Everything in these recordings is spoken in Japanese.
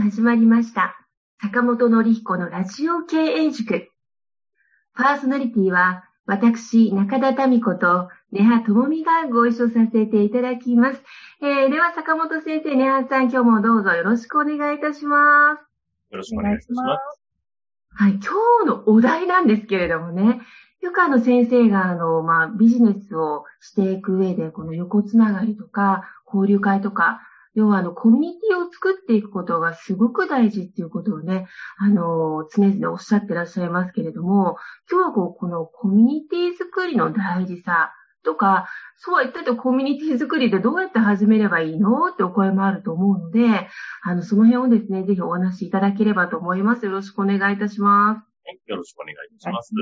始まりました。坂本典彦のラジオ経営塾。パーソナリティは、私、中田民子と、根葉智美がご一緒させていただきます。えー、では、坂本先生、根葉さん、今日もどうぞよろしくお願いいたします。よろしくお願いします。はい、今日のお題なんですけれどもね、よくあの先生があの、まあ、ビジネスをしていく上で、この横つながりとか、交流会とか、要はあの、コミュニティを作っていくことがすごく大事っていうことをね、あの、常々おっしゃってらっしゃいますけれども、今日はこう、このコミュニティ作りの大事さとか、そうは言ったってコミュニティ作りでどうやって始めればいいのってお声もあると思うので、あの、その辺をですね、ぜひお話しいただければと思います。よろしくお願いいたします。はい、よろしくお願いいたします。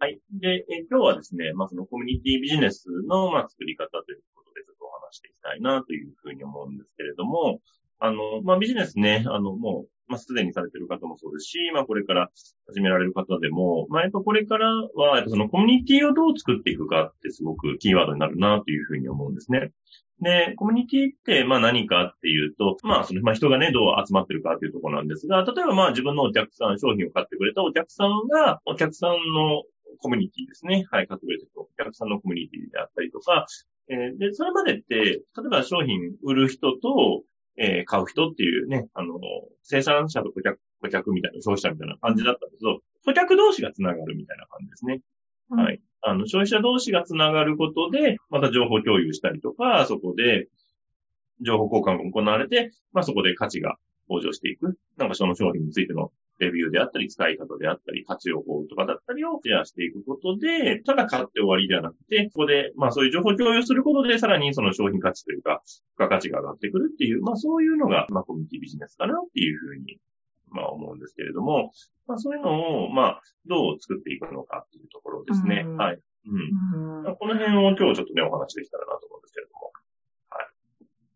はい。で、今日はですね、まあ、そのコミュニティビジネスの、まあ、作り方ということでちょしていきたいなというふうに思うんですけれども、あの、まあ、ビジネスね、あの、もう、まあ、すでにされてる方もそうですし、まあ、これから始められる方でも、まあ、やっぱこれからは、やっぱそのコミュニティをどう作っていくかってすごくキーワードになるなというふうに思うんですね。で、コミュニティって、まあ何かっていうと、まあその、まあ人がね、どう集まってるかっていうところなんですが、例えばまあ自分のお客さん、商品を買ってくれたお客さんが、お客さんのコミュニティですね。はい、買ってくれた人、お客さんのコミュニティであったりとか、えーで、それまでって、例えば商品売る人と、えー買う人っていうね、あの、生産者と顧客、顧客みたいな、消費者みたいな感じだったんですけど、顧客同士がつながるみたいな感じですね。はい。あの、消費者同士がつながることで、また情報共有したりとか、そこで、情報交換が行われて、まあそこで価値が向上していく。なんかその商品についてのレビューであったり、使い方であったり、活用法とかだったりをシェアしていくことで、ただ買って終わりではなくて、ここで、まあそういう情報共有することで、さらにその商品価値というか、付加価値が上がってくるっていう、まあそういうのが、まあコミュニティビジネスかなっていうふうに、まあ思うんですけれども、まあそういうのを、まあ、どう作っていくのかっていうところですね。うんはい。うん。うんこの辺を今日ちょっとね、お話できたらなと思うんですけれども。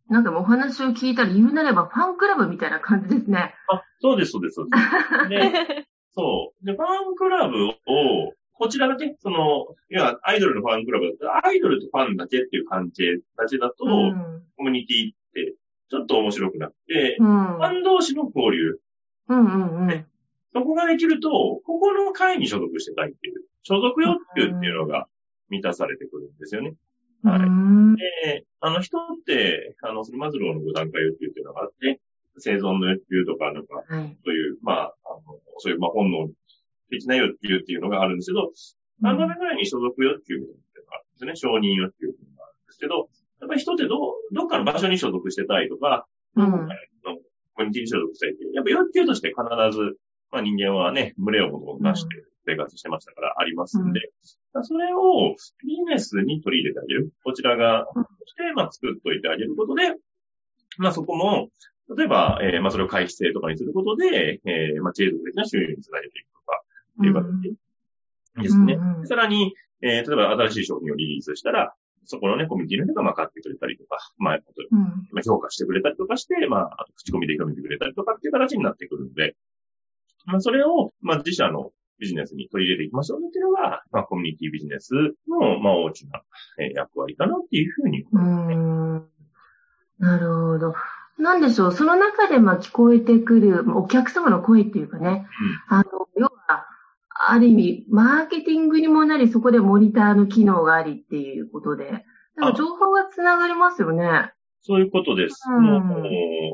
なんかお話を聞いたら言うなればファンクラブみたいな感じですね。あ、そうです、そうです、そうです。で、そう。で、ファンクラブを、こちらがね、その、いや、アイドルのファンクラブだアイドルとファンだけっていう関係だけだと、うん。コミュニティって、ちょっと面白くなって、うん。ファン同士の交流、うんうんうん。そこができると、ここの会に所属してたいっていう、所属欲求っていうのが満たされてくるんですよね。はい。うん。で、あの人って、あの、そのマズローの5段階欲求っていうのがあって、生存の欲求とか、なんか、はい。そういう、まあ、あの、そういう、まあ、本能的な欲求っていうのがあるんですけど、3番目ぐらいに所属欲求っていうのがあるんですね。承認欲求っていうのがあるんですけど、やっぱり人ってどう、どっかの場所に所属してたいとか、うん。のコミュニティに所属したいっていう、やっぱ欲求として必ず、まあ人間はね、群れを出して生活してましたからありますんで、それをビジネスに取り入れてあげる。こちらが、して、まあ作っといてあげることで、まあそこも、例えば、えーまあそれを回避性とかにすることで、えーまあ継続的な収入につなげていくとか、っていう形ですね。うんうんさらに、えー例えば新しい商品をリリースしたら、そこのね、コミュニティの人がまあ買ってくれたりとか、まあ。まあ評価してくれたりとかして、まあ、あと口コミで広めてくれたりとかっていう形になってくるんで、まあ、それを、まあ、自社のビジネスに取り入れていきましょうねっていうのが、まあ、コミュニティビジネスの、まあ、大きな、えー役割かなっていうふうにう思いますね。ん。なるほど。なんでしょう、その中でまあ聞こえてくるまあお客様の声っていうかね、あの、要は、ある意味、マーケティングにもなり、そこでモニターの機能がありっていうことで、なんか情報がつながりますよね。そういうことです。うんもう、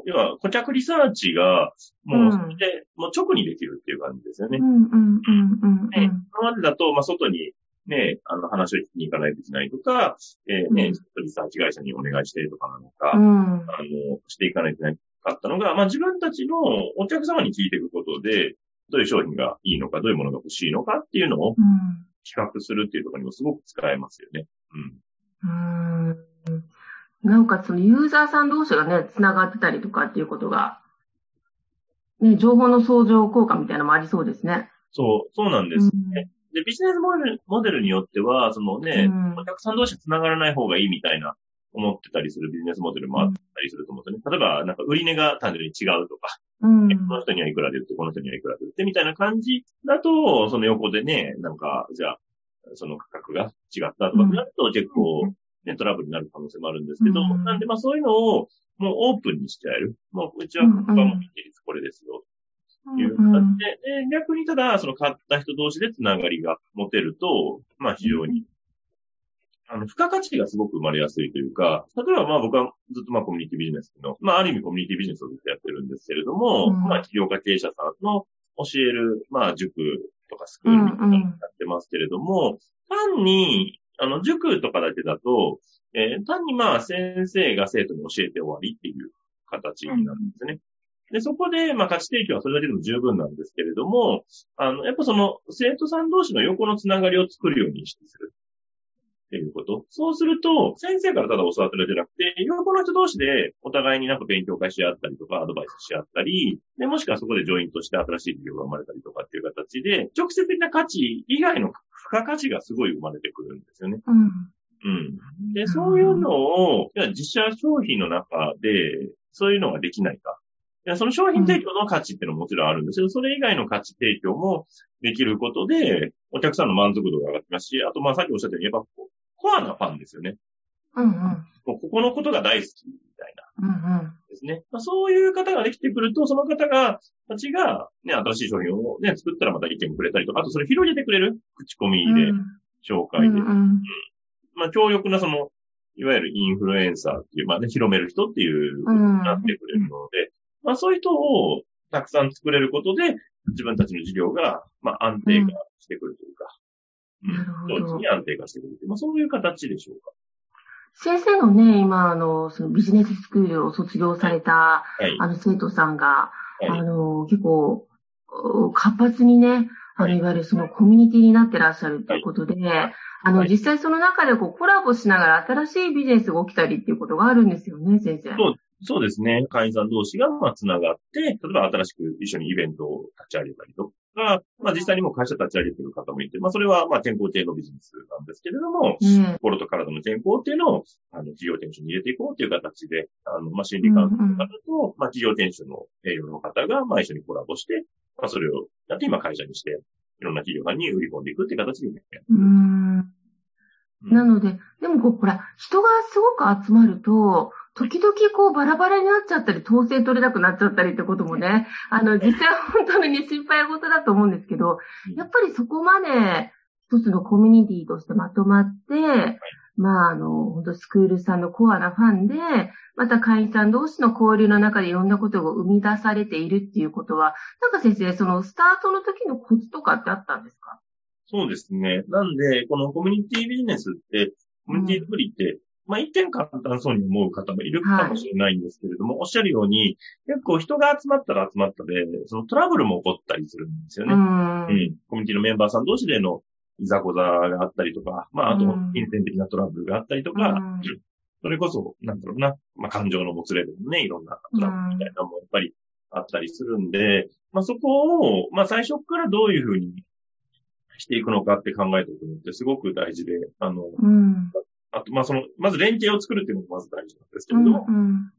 要は、顧客リサーチが、もう、うんそれで、もう直にできるっていう感じですよねう。んうんうんうんね、今までだと、まあ、外に、ね、あの、話を聞きに行かないといけないとか、えーね、うんリサーチ会社にお願いしてとかなのか、うん。あの、していかないといけなかったのが、まあ、自分たちのお客様に聞いていくことで、どういう商品がいいのか、どういうものが欲しいのかっていうのをうん企画するっていうところにもすごく使えますよね。うん。うーんなおかつ、そのユーザーさん同士がね、繋がってたりとかっていうことが、ね、情報の相乗効果みたいなのもありそうですね。そう、そうなんですね。で、ビジネスモデルモデルによっては、そのね、うんお客さん同士繋がらない方がいいみたいな思ってたりするビジネスモデルもあったりすると思うんですよね。例えば、なんか売り値が単純に違うとか、うん。この人にはいくらで売って、この人にはいくらで売って、みたいな感じだと、その横でね、なんか、じゃあ、その価格が違ったとかなると結構、ね、トラブルになる可能性もあるんですけど、うんなんでまあそういうのを、もうオープンにしてやる。もう、うちは、他の比率これですよ。いう形で、で、逆にただ、その買った人同士でつながりが持てると、まあ非常に、あの、付加価値がすごく生まれやすいというか、例えばまあ僕はずっとまあコミュニティビジネスの、まあある意味コミュニティビジネスをずっとやってるんですけれども、うん、まあ企業家経営者さんの教える、まあ塾とかスクールみたいなやってますけれども、うんうん、単に、あの、塾とかだけだと、えー、単にまあ先生が生徒に教えて終わりっていう形になるんですね。で、そこで、まあ、価値提供はそれだけでも十分なんですけれども、あの、やっぱその、生徒さん同士の横のつながりを作るようにしてする。っていうこと。そうすると、先生からただ教わってるだけじゃなくて、横の人同士でお互いになんか勉強会し合ったりとか、アドバイスし合ったり、で、もしくはそこでジョイントして新しい事業が生まれたりとかっていう形で、直接的な価値以外の付加価値がすごい生まれてくるんですよね。うん。うん。で、そういうのを、じゃ自社商品の中で、そういうのができないか。その商品提供の価値っていうのももちろんあるんですけど、それ以外の価値提供もできることで、お客さんの満足度が上がってますし、あと、まあ、さっきおっしゃったように、やっぱ、コアなファンですよね。うんうん。もうここのことが大好きみたいな。うんうん。ですね。まあ、そういう方ができてくると、その方が、たちが、ね、新しい商品をね、作ったらまた意見くれたりとか、あとそれ広げてくれる？口コミで、紹介で。うん、うん、まあ、強力なその、いわゆるインフルエンサーっていう、まあね、広める人っていう、なってくれるので、まあそういう人をたくさん作れることで、自分たちの事業が、まあ安定化してくるというか、うん、なるほど。に安定化してくるという、まあそういう形でしょうか。先生のね、今、あの、そのビジネススクールを卒業された、はい、あの、生徒さんが、はい、あの、結構、活発にね、あの、いわゆるそのコミュニティになってらっしゃるということで、はい、あの、実際その中でこうコラボしながら新しいビジネスが起きたりっていうことがあるんですよね、先生。そうそうですね。会員さん同士が、まあ、つながって、例えば新しく一緒にイベントを立ち上げたりとか、まあ、実際にも会社立ち上げてる方もいて、まあ、それは、まあ、健康系のビジネスなんですけれども、うん、心と体の健康っていうのを、あの、企業店主に入れていこうっていう形で、あの、まあ、心理カウンセの方と、うんうん、まあ、企業店主の営業の方が、まあ、一緒にコラボして、まあ、それをやって今会社にして、いろんな企業さんに売り込んでいくっていう形でね。うん。なので、でもこう、ほら、人がすごく集まると、時々こうバラバラになっちゃったり、統制取れなくなっちゃったりってこともね、あの、実際は本当に心配事だと思うんですけど、やっぱりそこまで一つのコミュニティとしてまとまって、まあ、あの、本当スクールさんのコアなファンで、また会員さん同士の交流の中でいろんなことが生み出されているっていうことは、なんか先生、そのスタートの時のコツとかってあったんですか？そうですね。なんで、このコミュニティビジネスって、コミュニティ作りって、まあ、一見簡単そうに思う方もいるかもしれないんですけれども、はい、おっしゃるように、結構人が集まったら集まったで、そのトラブルも起こったりするんですよね。うん、うん。コミュニティのメンバーさん同士でのいざこざがあったりとか、まあ、あと、金銭的なトラブルがあったりとか、うん、それこそ、なんだろうな、まあ、感情のもつれでもね、いろんなトラブルみたいなのもやっぱりあったりするんで、まあ、そこを、まあ、最初からどういうふうにしていくのかって考えておくのってすごく大事で、あの、うん、あと、まあ、その、まず連携を作るっていうのがまず大事なんですけれども、うんうん、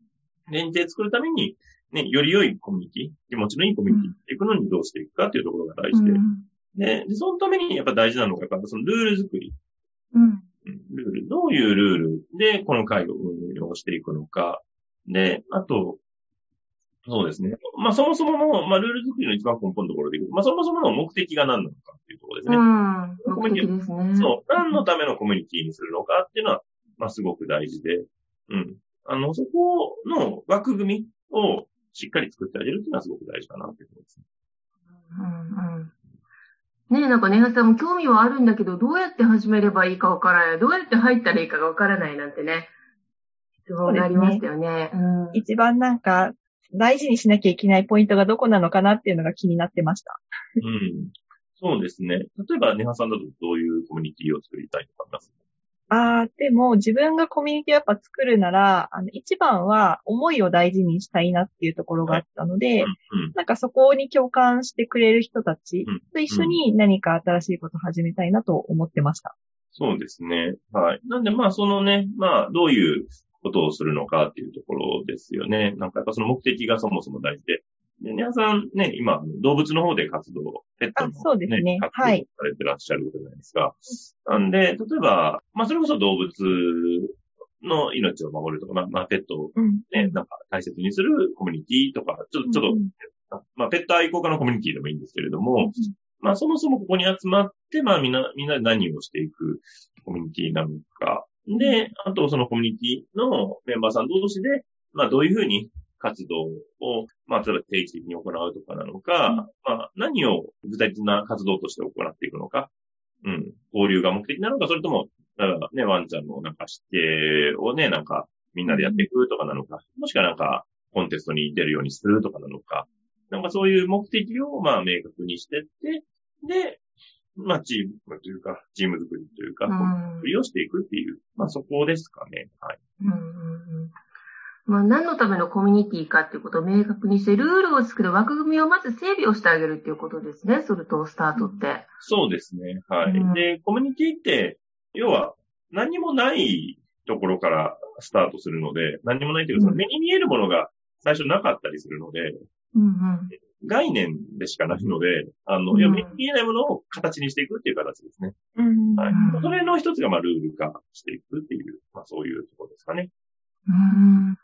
連携作るために、ね、より良いコミュニティ、気持ちのいいコミュニティっていくのにどうしていくかっていうところが大事で、うん、で、そのためにやっぱ大事なのが、やっぱそのルール作り。うん。ルール、どういうルールでこの会を運用していくのか。で、あと、そうですね。まあそもそもの、まあルール作りの一番根本のところでいくまあそもそもの目的が何なのかっていうところですね。うん。目的ですね。そう。何のためのコミュニティにするのかっていうのは、まあすごく大事で。うん。あの、そこの枠組みをしっかり作ってあげるっていうのはすごく大事かなっていうところですね。うんうん。ねえ、なんかねはさんも興味はあるんだけど、どうやって始めればいいかわからない。どうやって入ったらいいかがわからないなんてね。そうなりましたよね。うん、一番なんか、大事にしなきゃいけないポイントがどこなのかなっていうのが気になってました。うん。そうですね。例えば、ネハさんだとどういうコミュニティを作りたいとかあります？ああ、でも自分がコミュニティをやっぱ作るなら、あの、一番は思いを大事にしたいなっていうところがあったので、はいうんうん、なんかそこに共感してくれる人たちと一緒に何か新しいことを始めたいなと思ってました。そうですね。はい。なんでまあそのね、まあどういうことをするのかっていうところですよね。なんかやっぱその目的がそもそも大事で。で、皆さんね、今、動物の方で活動、ペットの、ね、そうですね。活動されてらっしゃるじゃないですか。はい、なんで、例えば、まあそれこそ動物の命を守るとか、まあ、まあ、ペットをうん。ね、なんか大切にするコミュニティとか、ちょっと、ちょっと、まあ、ペット愛好家のコミュニティでもいいんですけれども、まあ、そもそもここに集まって、まあ、みんな、みんなで何をしていくコミュニティなのか。で、あと、そのコミュニティのメンバーさん同士で、まあ、どういうふうに活動を、まあ、例えば定期的に行うとかなのか、まあ、何を具体的な活動として行っていくのか。うん。交流が目的なのか、それとも、だからね、ワンちゃんのなんか指定をね、なんか、みんなでやっていくとかなのか、もしくはなんか、コンテストに出るようにするとかなのか、なんかそういう目的を、まあ、明確にしてって、で、まあ、チームというか、チーム作りというか、うん作りをしていくっていう、まあ、そこですかね。はい。うんうんうんまあ、何のためのコミュニティかっていうことを明確にして、ルールを作る枠組みをまず整備をしてあげるっていうことですね。ソルトスタートって。そうですね。はい。うんで、コミュニティって、要は、何もないところからスタートするので、何もないというか、目に見えるものが最初なかったりするので、うんうん。概念でしかないので、あの、うん目に見えないものを形にしていくっていう形ですね。うん。はいうん。それの一つが、まあ、ルール化していくっていう、まあ、そういうところですかね。うん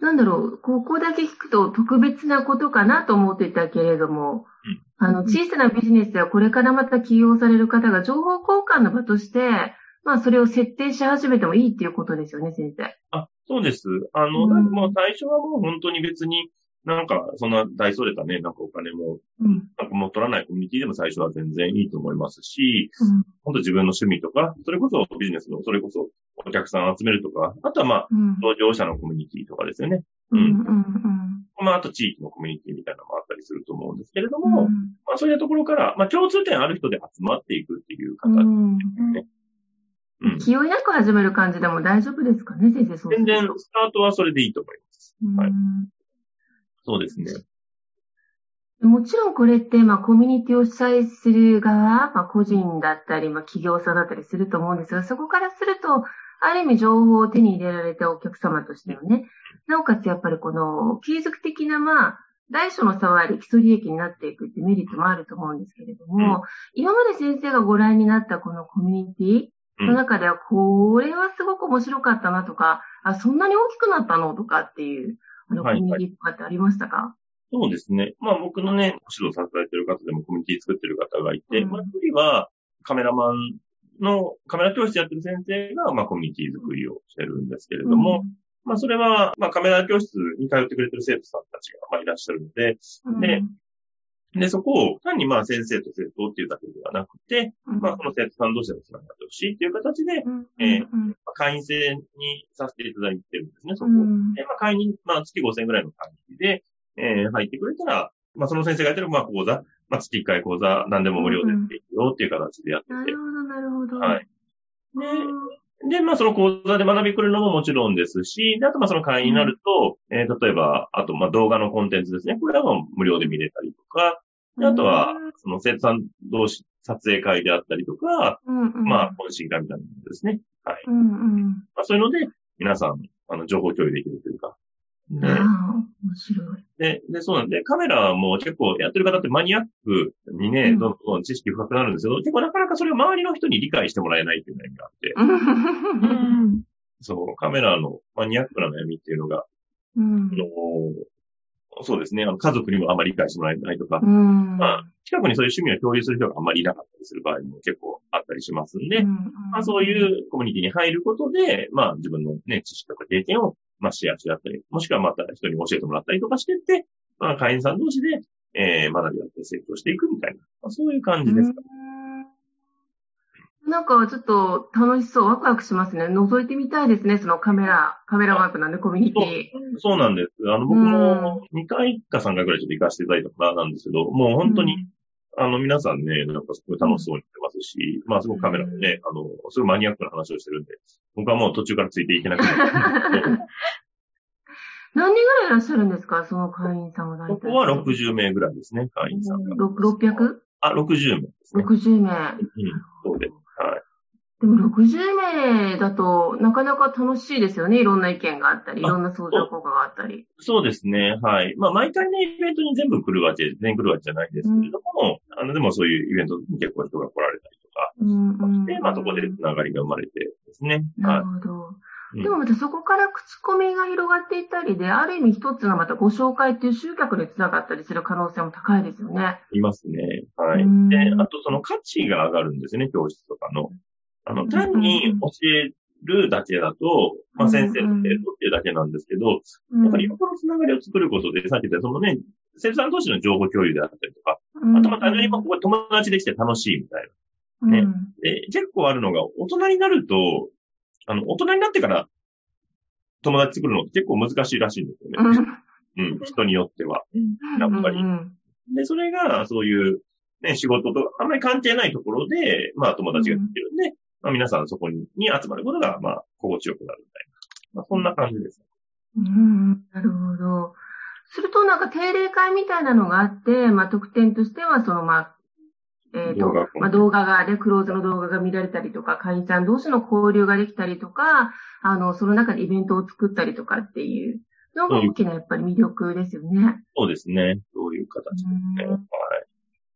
なんだろう、ここだけ聞くと特別なことかなと思っていたけれども、あの、小さなビジネスではこれからまた起用される方が情報交換の場として、まあ、それを設定し始めてもいいっていうことですよね、先生。あ、そうです。あの、うんもう最初はもう本当に別に、なんか、そんな大それたね、なんかお金も、うん。なんかもう取らないコミュニティでも最初は全然いいと思いますし、うん。本当自分の趣味とか、それこそビジネスの、それこそお客さんを集めるとか、あとはまあ、うん。同業者のコミュニティとかですよね。うん。うん。まあ、あと地域のコミュニティみたいなのもあったりすると思うんですけれどうん。も、まあ、そういうところから、まあ、共通点ある人で集まっていくっていう形。うん。うん。気負いなく始める感じでも大丈夫ですかね、先生、そうすると全然、スタートはそれでいいと思います。はいそうですね。うんもちろんこれって、まあ、コミュニティを主催する側、まあ、個人だったり、まあ、企業さんだったりすると思うんですが、そこからすると、ある意味情報を手に入れられたお客様としてのね、なおかつやっぱりこの継続的な、まあ、大小の差はあり、基礎利益になっていくってメリットもあると思うんですけれども、今まで先生がご覧になったこのコミュニティの中では、これはすごく面白かったなとか、あ、そんなに大きくなったのとかっていう、あの、コはい。ミュニティとかってありましたか、そうですね。まあ僕のね、指導されてる方でもコミュニティ作ってる方がいて、うん。まあ一人はカメラマンの、カメラ教室やってる先生が、まあコミュニティ作りをしてるんですけれども、まあそれは、まあカメラ教室に通ってくれてる生徒さんたちが、まあいらっしゃるので、うん、でで、そこを単にまあ先生と生徒っていうだけではなくて、うん、まあその生徒さん同士でもつながってほしいっていう形で、会員制にさせていただいてるんですね、そこを。うんで、まあ、会員、まあ、月5000円ぐらいの会費で、えー入ってくれたら、まあ、その先生がやってる、まあ、講座、まあ、月1回講座、何でも無料でやっていくよっていう形でやっててなる。ほど、なるほど。はい。うんで、まあ、その講座で学びくれるのももちろんですし、で、あと、まあ、その会員になると、えー例えば、あと、まあ、動画のコンテンツですね。これはもう無料で見れたりとか、であとは、その生徒さん同士、撮影会であったりとか、うん、うん、まあ、懇親会みたいなものですね。はい。うん、うん。まあ、そういうので、皆さん、あの、情報共有できるというか。でああ、面白い。で、で、そうなんで、カメラも結構やってる方ってマニアックにね、うんどんどん知識深くなるんですけど、結構なかなかそれを周りの人に理解してもらえないっていう悩みがあって、うん。そう、カメラのマニアックな悩みっていうのが、うんあのそうですね、あの、家族にもあんまり理解してもらえないとか、うん。まあ、近くにそういう趣味を共有する人があんまりいなかったりする場合も結構あったりしますんで、うんまあそういうコミュニティに入ることで、まあ自分のね、知識とか経験を、まあシェアし合ったり、もしくはまた人に教えてもらったりとかしてって、まあ会員さん同士で、えー、学び合って成長していくみたいな、まあ、そういう感じですか。うんなんかちょっと楽しそう、ワクワクしますね。覗いてみたいですね、そのカメラ、カメラワークなんでコミュニティ。そうなんです。あの、僕も2回か3回くらいちょっと行かせていただいたからなんですけど、もう本当に、あの、皆さんね、なんかすごい楽しそうにしてますし、まあすごくカメラでね、あの、すごいマニアックな話をしてるんで、僕はもう途中からついていけなくなって。何人ぐらいいらっしゃるんですか、その会員さんは大体。ここは60名ぐらいですね、会員さんが。ろ 600?60 あ、60名ですね。名。うん、そうです。はい。でも60名だとなかなか楽しいですよね。いろんな意見があったり、いろんな相乗効果があったり。そうですね。はい。まあ、毎回ね、イベントに全部来るわけ、全員来るわけじゃないですけれども、あの、でもそういうイベントに結構人が来られたりとかうんうんして、まあ、そこでつながりが生まれてですね。はなるほど。でもまたそこから口コミが広がっていったりで、ある意味一つがまたご紹介っていう集客につながったりする可能性も高いですよね。いますね。はい。で、あとその価値が上がるんですね、教室とかの。あの、単に教えるだけだと、まあ先生の程度っていうだけなんですけど、やっぱり横のつながりを作ることで、さっき言ったそのね、生徒さん同士の情報共有であったりとか、あとまあ単純にここ友達できて楽しいみたいな。ね。で、結構あるのが、大人になると、あの、大人になってから友達作るのって結構難しいらしいんですよね。うん、人によっては。やっぱり。で、それが、そういう、ね、仕事とあんまり関係ないところで、まあ友達ができるんで、まあ皆さんそこに集まることが、まあ、心地よくなるみたいな。まあそんな感じです。うん、なるほど。するとなんか定例会みたいなのがあって、まあ特典としては、そのまあ、えっ、ー、と、まあ、動画がね、クローズの動画が見られたりとか、会員さん同士の交流ができたりとか、あの、その中でイベントを作ったりとかっていうのが大きなやっぱり魅力ですよね。そうですね。そういう形ですね。はい。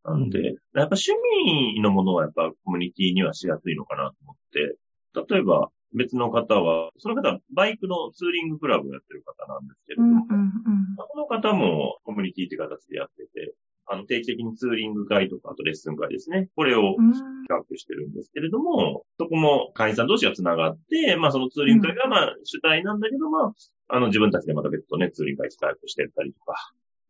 なんで、やっぱ趣味のものはやっぱコミュニティにはしやすいのかなと思って、例えば別の方は、その方はバイクのツーリングクラブをやってる方なんですけれども、うんうんうん、この方もコミュニティって形でやってて、あの、定期的にツーリング会とか、あとレッスン会ですね。これを企画してるんですけれども、そこも会員さん同士が繋がって、まあそのツーリング会がまあ主体なんだけど、まあ、あの自分たちでまた別途ね、ツーリング会企画してったりとか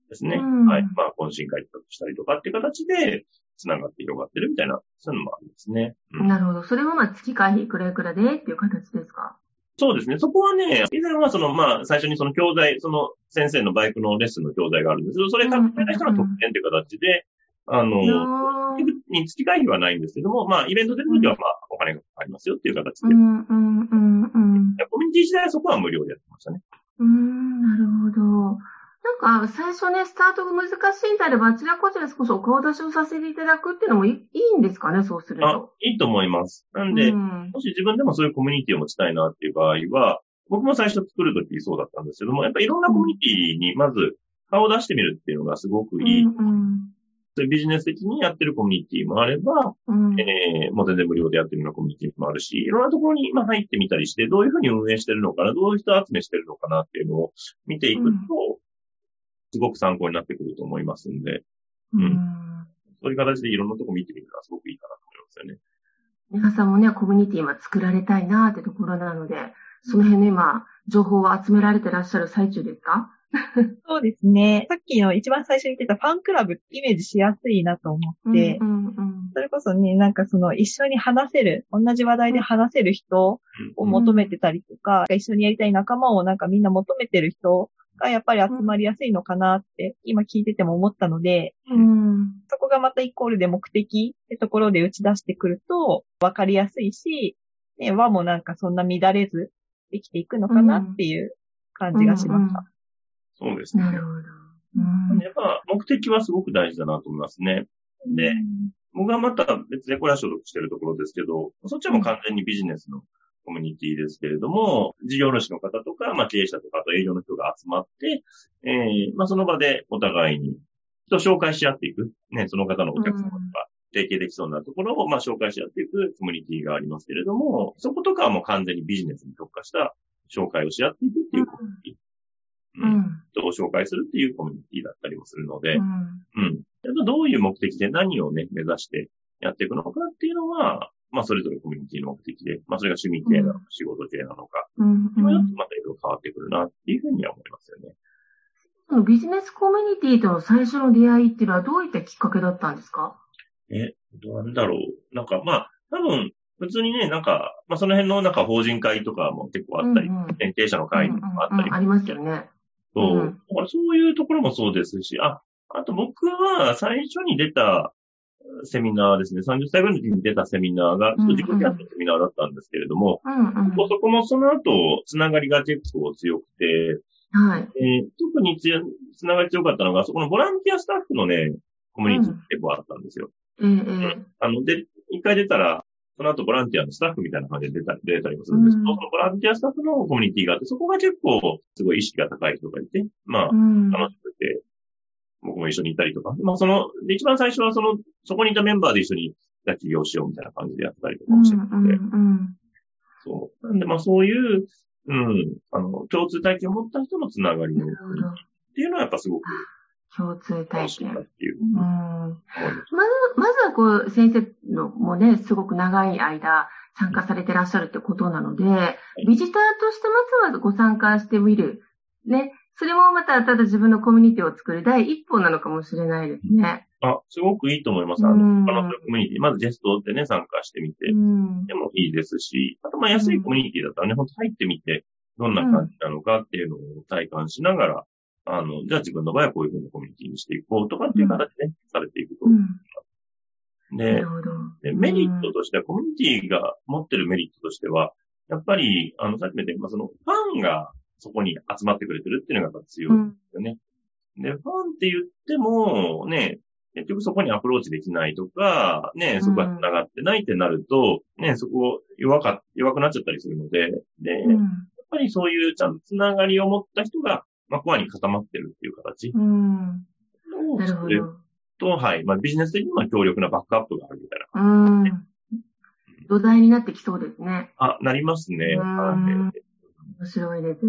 ですね。はい。まあ懇親会企画したりとかっていう形で、繋がって広がってるみたいな、そういうのもあるんですね。うん、なるほど。それもまあ月会費いくらいくらでっていう形ですか？そうですね。そこはね、以前はその、まあ、最初にその教材、その先生のバイクのレッスンの教材があるんですけど、それからた人の特典という形で、あの、に月会費はないんですけども、まあ、イベント出るときは、まあ、お金がかかりますよっていう形で。うんうんうんうん。コミュニティ時代はそこは無料でやってましたね。うん、なるほど。なんか、最初ね、スタートが難しいんであれば、あちらこちら少しお顔出しをさせていただくっていうのもいいんですかね、そうすると。あ、いいと思います。なんで、うん、もし自分でもそういうコミュニティを持ちたいなっていう場合は、僕も最初作るときそうだったんですけども、やっぱりいろんなコミュニティにまず顔を出してみるっていうのがすごくいい。うんうんそういうビジネス的にやってるコミュニティもあれば、うん、えー、もう全然無料でやってるようなコミュニティもあるし、いろんなところにまあ入ってみたりして、どういうふうに運営してるのかな、どういう人集めしてるのかなっていうのを見ていくと、すごく参考になってくると思いますんで、うん。うん。そういう形でいろんなとこ見てみるのはすごくいいかなと思いますよね。皆さんもね、コミュニティ今作られたいなってところなので、その辺の今、情報を集められてらっしゃる最中ですか？そうですね。さっきの一番最初に言ってたファンクラブイメージしやすいなと思って、うんうんうん、それこそね、なんかその一緒に話せる、同じ話題で話せる人を求めてたりとか、うん、一緒にやりたい仲間をなんかみんな求めてる人がやっぱり集まりやすいのかなって今聞いてても思ったので、うん、そこがまたイコールで目的ってところで打ち出してくると分かりやすいし、ね、和もなんかそんな乱れずできていくのかなっていう感じがしました。うんうん、そうですね。なるほど。うん、やっぱ目的はすごく大事だなと思いますね。で、僕はまた別でこれは所属してるところですけど、そっちはもう完全にビジネスのコミュニティですけれども、事業主の方とか、まあ、経営者とか、あと営業の人が集まって、えー、まあ、その場でお互いに人を紹介し合っていく。ね、その方のお客様とか、提携できそうなところを、まあ、紹介し合っていくコミュニティがありますけれども、そことかはもう完全にビジネスに特化した紹介をし合っていくっていうコミュニティ。うん。人を紹介するっていうコミュニティだったりもするので、うん。うん。どういう目的で何をね、目指してやっていくのかっていうのは、まあ、それぞれコミュニティの目的で、まあ、それが趣味系なのか、仕事系なのか、うん、今またいろいろ変わってくるなっていうふうには思いますよね。ビジネスコミュニティとの最初の出会いっていうのはどういったきっかけだったんですか？え、どうなんだろう。なんか、まあ、多分、普通にね、なんか、まあ、その辺のなんか法人会とかも結構あったり、うんうん、経営者の会もあったり、うんうん、ありますよね。そう。うん、だからそういうところもそうですし、あ、あと僕は最初に出た、セミナーですね。30歳ぐらいの時に出たセミナーが、ちょっと自分でやったセミナーだったんですけれども、うんうん、そこもその後、つながりが結構強くて、はい。えー、特につつながり強かったのが、そこのボランティアスタッフのね、コミュニティ結構あったんですよ。うん、うん、あの、で、一回出たら、その後ボランティアのスタッフみたいな感じで出たり、出たりもするんですけど、うん、そのボランティアスタッフのコミュニティがあって、そこが結構すごい意識が高い人がいて、まあ、楽しくて、僕も一緒にいたりとか。まあその、で、一番最初はその、そこにいたメンバーで一緒に起業しようみたいな感じでやったりとかもしてて、うんうんうん、そう。なんでまあそういう、うん。あの、共通体験を持った人のつながりのっていうのはやっぱすごく共通体験。っていう。うん。まず、まずはこう、先生のもね、すごく長い間参加されてらっしゃるってことなので、ビジターとしてまずはご参加してみる。ね。それもまた、ただ自分のコミュニティを作る第一歩なのかもしれないですね。あ、すごくいいと思います。あの、他のコミュニティ、まずジェストでね、参加してみて、でもいいですし、あとまあ安いコミュニティだったらね、ほんと入ってみて、どんな感じなのかっていうのを体感しながら、あの、じゃあ自分の場合はこういうふうなコミュニティにしていこうとかっていう形で、ね、されていくと思います。でで、メリットとしては、コミュニティが持ってるメリットとしては、やっぱり、あの、さっきも言った、まあ、その、ファンがそこに集まってくれてるっていうのがやっぱ強いですよね。うん、で、ファンって言っても、ね、結局そこにアプローチできないとか、ね、そこが繋がってないってなると、うん、ね、そこ弱か、弱くなっちゃったりするので、で、うん、やっぱりそういうちゃんと繋がりを持った人がまあ、コアに固まってるっていう形。うん。なるほど。と、はい。まあ、ビジネス的には強力なバックアップがあるみたいな感じ、ね。うん。土台になってきそうですね。あ、なりますね。うん。面白いです。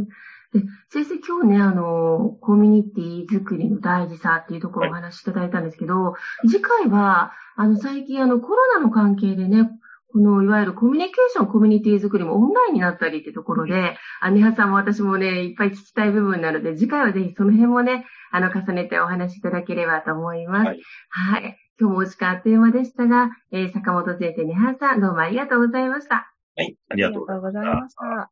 で、先生今日ね、あの、コミュニティ作りの大事さっていうところをお話しいただいたんですけど、はい、次回は、あの、最近あの、コロナの関係でね、この、いわゆるコミュニケーション、コミュニティ作りもオンラインになったりってところで、姉はさんも私もね、いっぱい聞きたい部分なので、次回はぜひその辺もね、あの、重ねてお話しいただければと思います。はい。はい、今日もお時間あっという間でしたが、えー、坂本先生、ネハさん、どうもありがとうございました。はい、ありがとうございました。